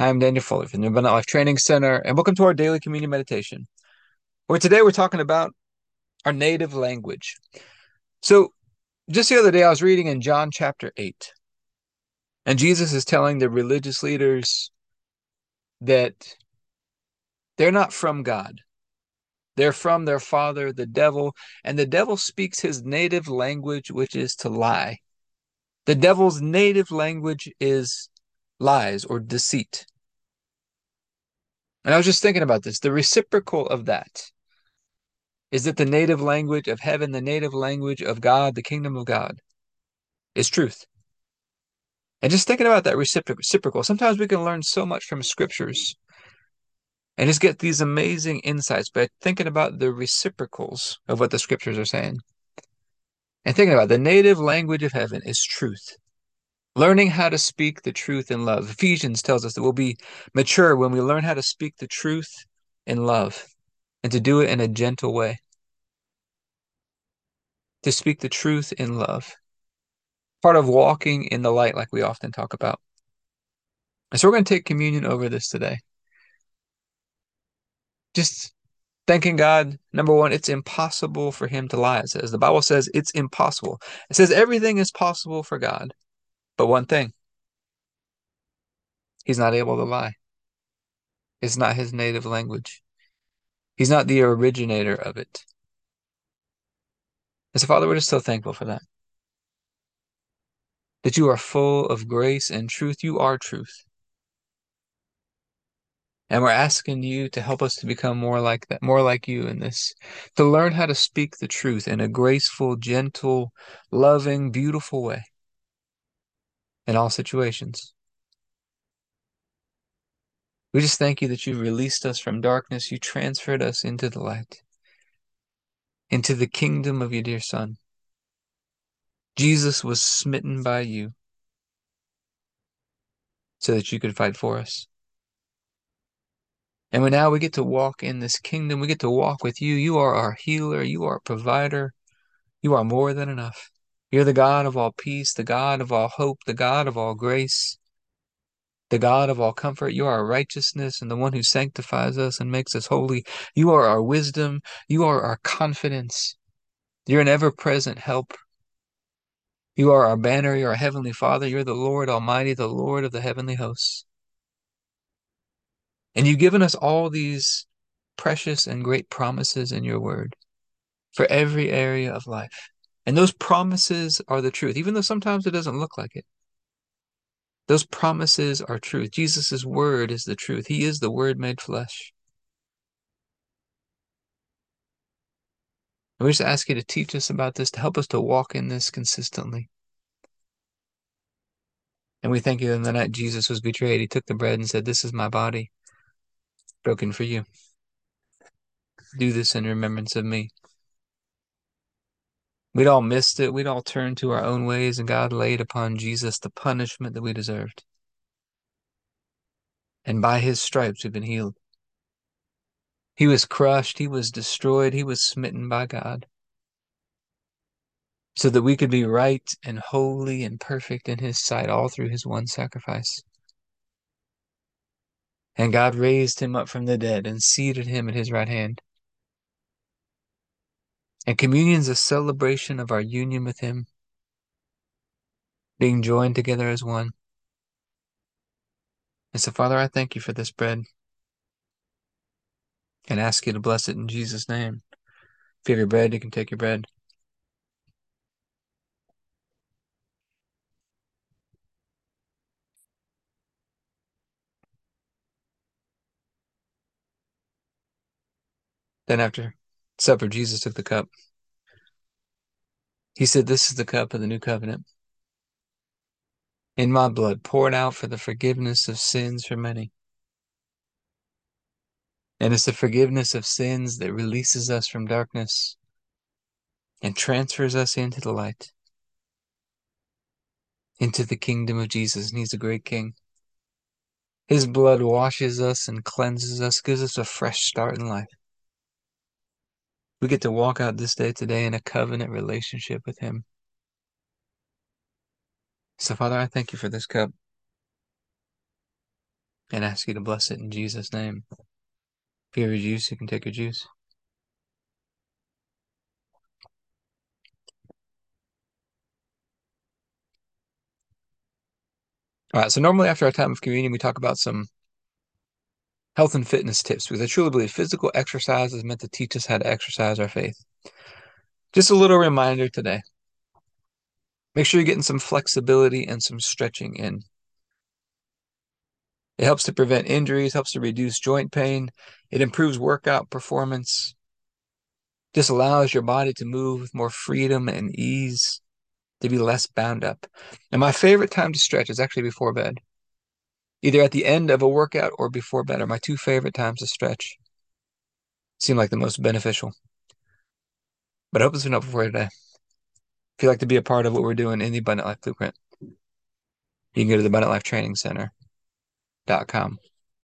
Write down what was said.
Hi, I'm Daniel Fuller from the Abundant Life Training Center, and welcome to our daily communion meditation. Where today we're talking about our native language. So, just the other day, I was reading in John chapter 8, and Jesus is telling the religious leaders that they're not from God. They're from their father, the devil, and the devil speaks his native language, which is to lie. The devil's native language is lies or deceit. And I was just thinking about this. The reciprocal of that is that the native language of heaven, the native language of God, the kingdom of God, is truth. And just thinking about that reciprocal, sometimes we can learn so much from scriptures and just get these amazing insights by thinking about the reciprocals of what the scriptures are saying. And thinking about the native language of heaven is truth. Learning how to speak the truth in love. Ephesians tells us that we'll be mature when we learn how to speak the truth in love and to do it in a gentle way. To speak the truth in love. Part of walking in the light, like we often talk about. And so we're going to take communion over this today. Just thanking God. Number one, it's impossible for him to lie. It says the Bible says it's impossible. It says everything is possible for God. But one thing, he's not able to lie. It's not his native language. He's not the originator of it. And so, Father, we're just so thankful for that. That you are full of grace and truth. You are truth. And we're asking you to help us to become more like that, more like you in this, to learn how to speak the truth in a graceful, gentle, loving, beautiful way in all situations. We just thank you that you released us from darkness. You transferred us into the light, into the kingdom of your dear Son. Jesus was smitten by you so that you could fight for us. And now we get to walk in this kingdom, we get to walk with you. You are our healer. You are our provider. You are more than enough. You're the God of all peace, the God of all hope, the God of all grace the God of all comfort. You are our righteousness and the one who sanctifies us and makes us holy. You are our wisdom. You are our confidence. You're an ever present help. You are our banner. You're our heavenly Father. You're the Lord Almighty, the Lord of the heavenly hosts. And you've given us all these precious and great promises in your word for every area of life. And those promises are the truth, even though sometimes it doesn't look like it. Those promises are truth. Jesus' word is the truth. He is the word made flesh. And we just ask you to teach us about this, to help us to walk in this consistently. And we thank you that the night Jesus was betrayed, he took the bread and said, This is my body, broken for you. Do this in remembrance of me. We'd all missed it. We'd all turned to our own ways, and God laid upon Jesus the punishment that we deserved. And by his stripes, we've been healed. He was crushed, he was destroyed, he was smitten by God. So that we could be right and holy and perfect in his sight all through his one sacrifice. And God raised him up from the dead and seated him at his right hand. And communion is a celebration of our union with Him, being joined together as one. And so, Father, I thank you for this bread and ask you to bless it in Jesus' name. If you have your bread, you can take your bread. Then, after supper, Jesus took the cup. He said, This is the cup of the new covenant in my blood, poured out for the forgiveness of sins for many. And it's the forgiveness of sins that releases us from darkness and transfers us into the light, into the kingdom of Jesus. And He's a great King. His blood washes us and cleanses us, gives us a fresh start in life. We get to walk out this day today in a covenant relationship with Him. So, Father, I thank you for this cup. and ask you to bless it in Jesus' name. If you have your juice, you can take your juice. All right, so normally after our time of communion, we talk about some health and fitness tips because I truly believe physical exercise is meant to teach us how to exercise our faith. Just a little reminder today. Make sure you're getting some flexibility and some stretching in. It helps to prevent injuries, helps to reduce joint pain. It improves workout performance. Just allows your body to move with more freedom and ease, to be less bound up. And my favorite time to stretch is actually before bed. Either at the end of a workout or before bed are my two favorite times to stretch. Seem like the most beneficial. But I hope this has been helpful for you today. If you'd like to be a part of what we're doing in the Abundant Life Blueprint, you can go to the Abundant Life Training Center.com.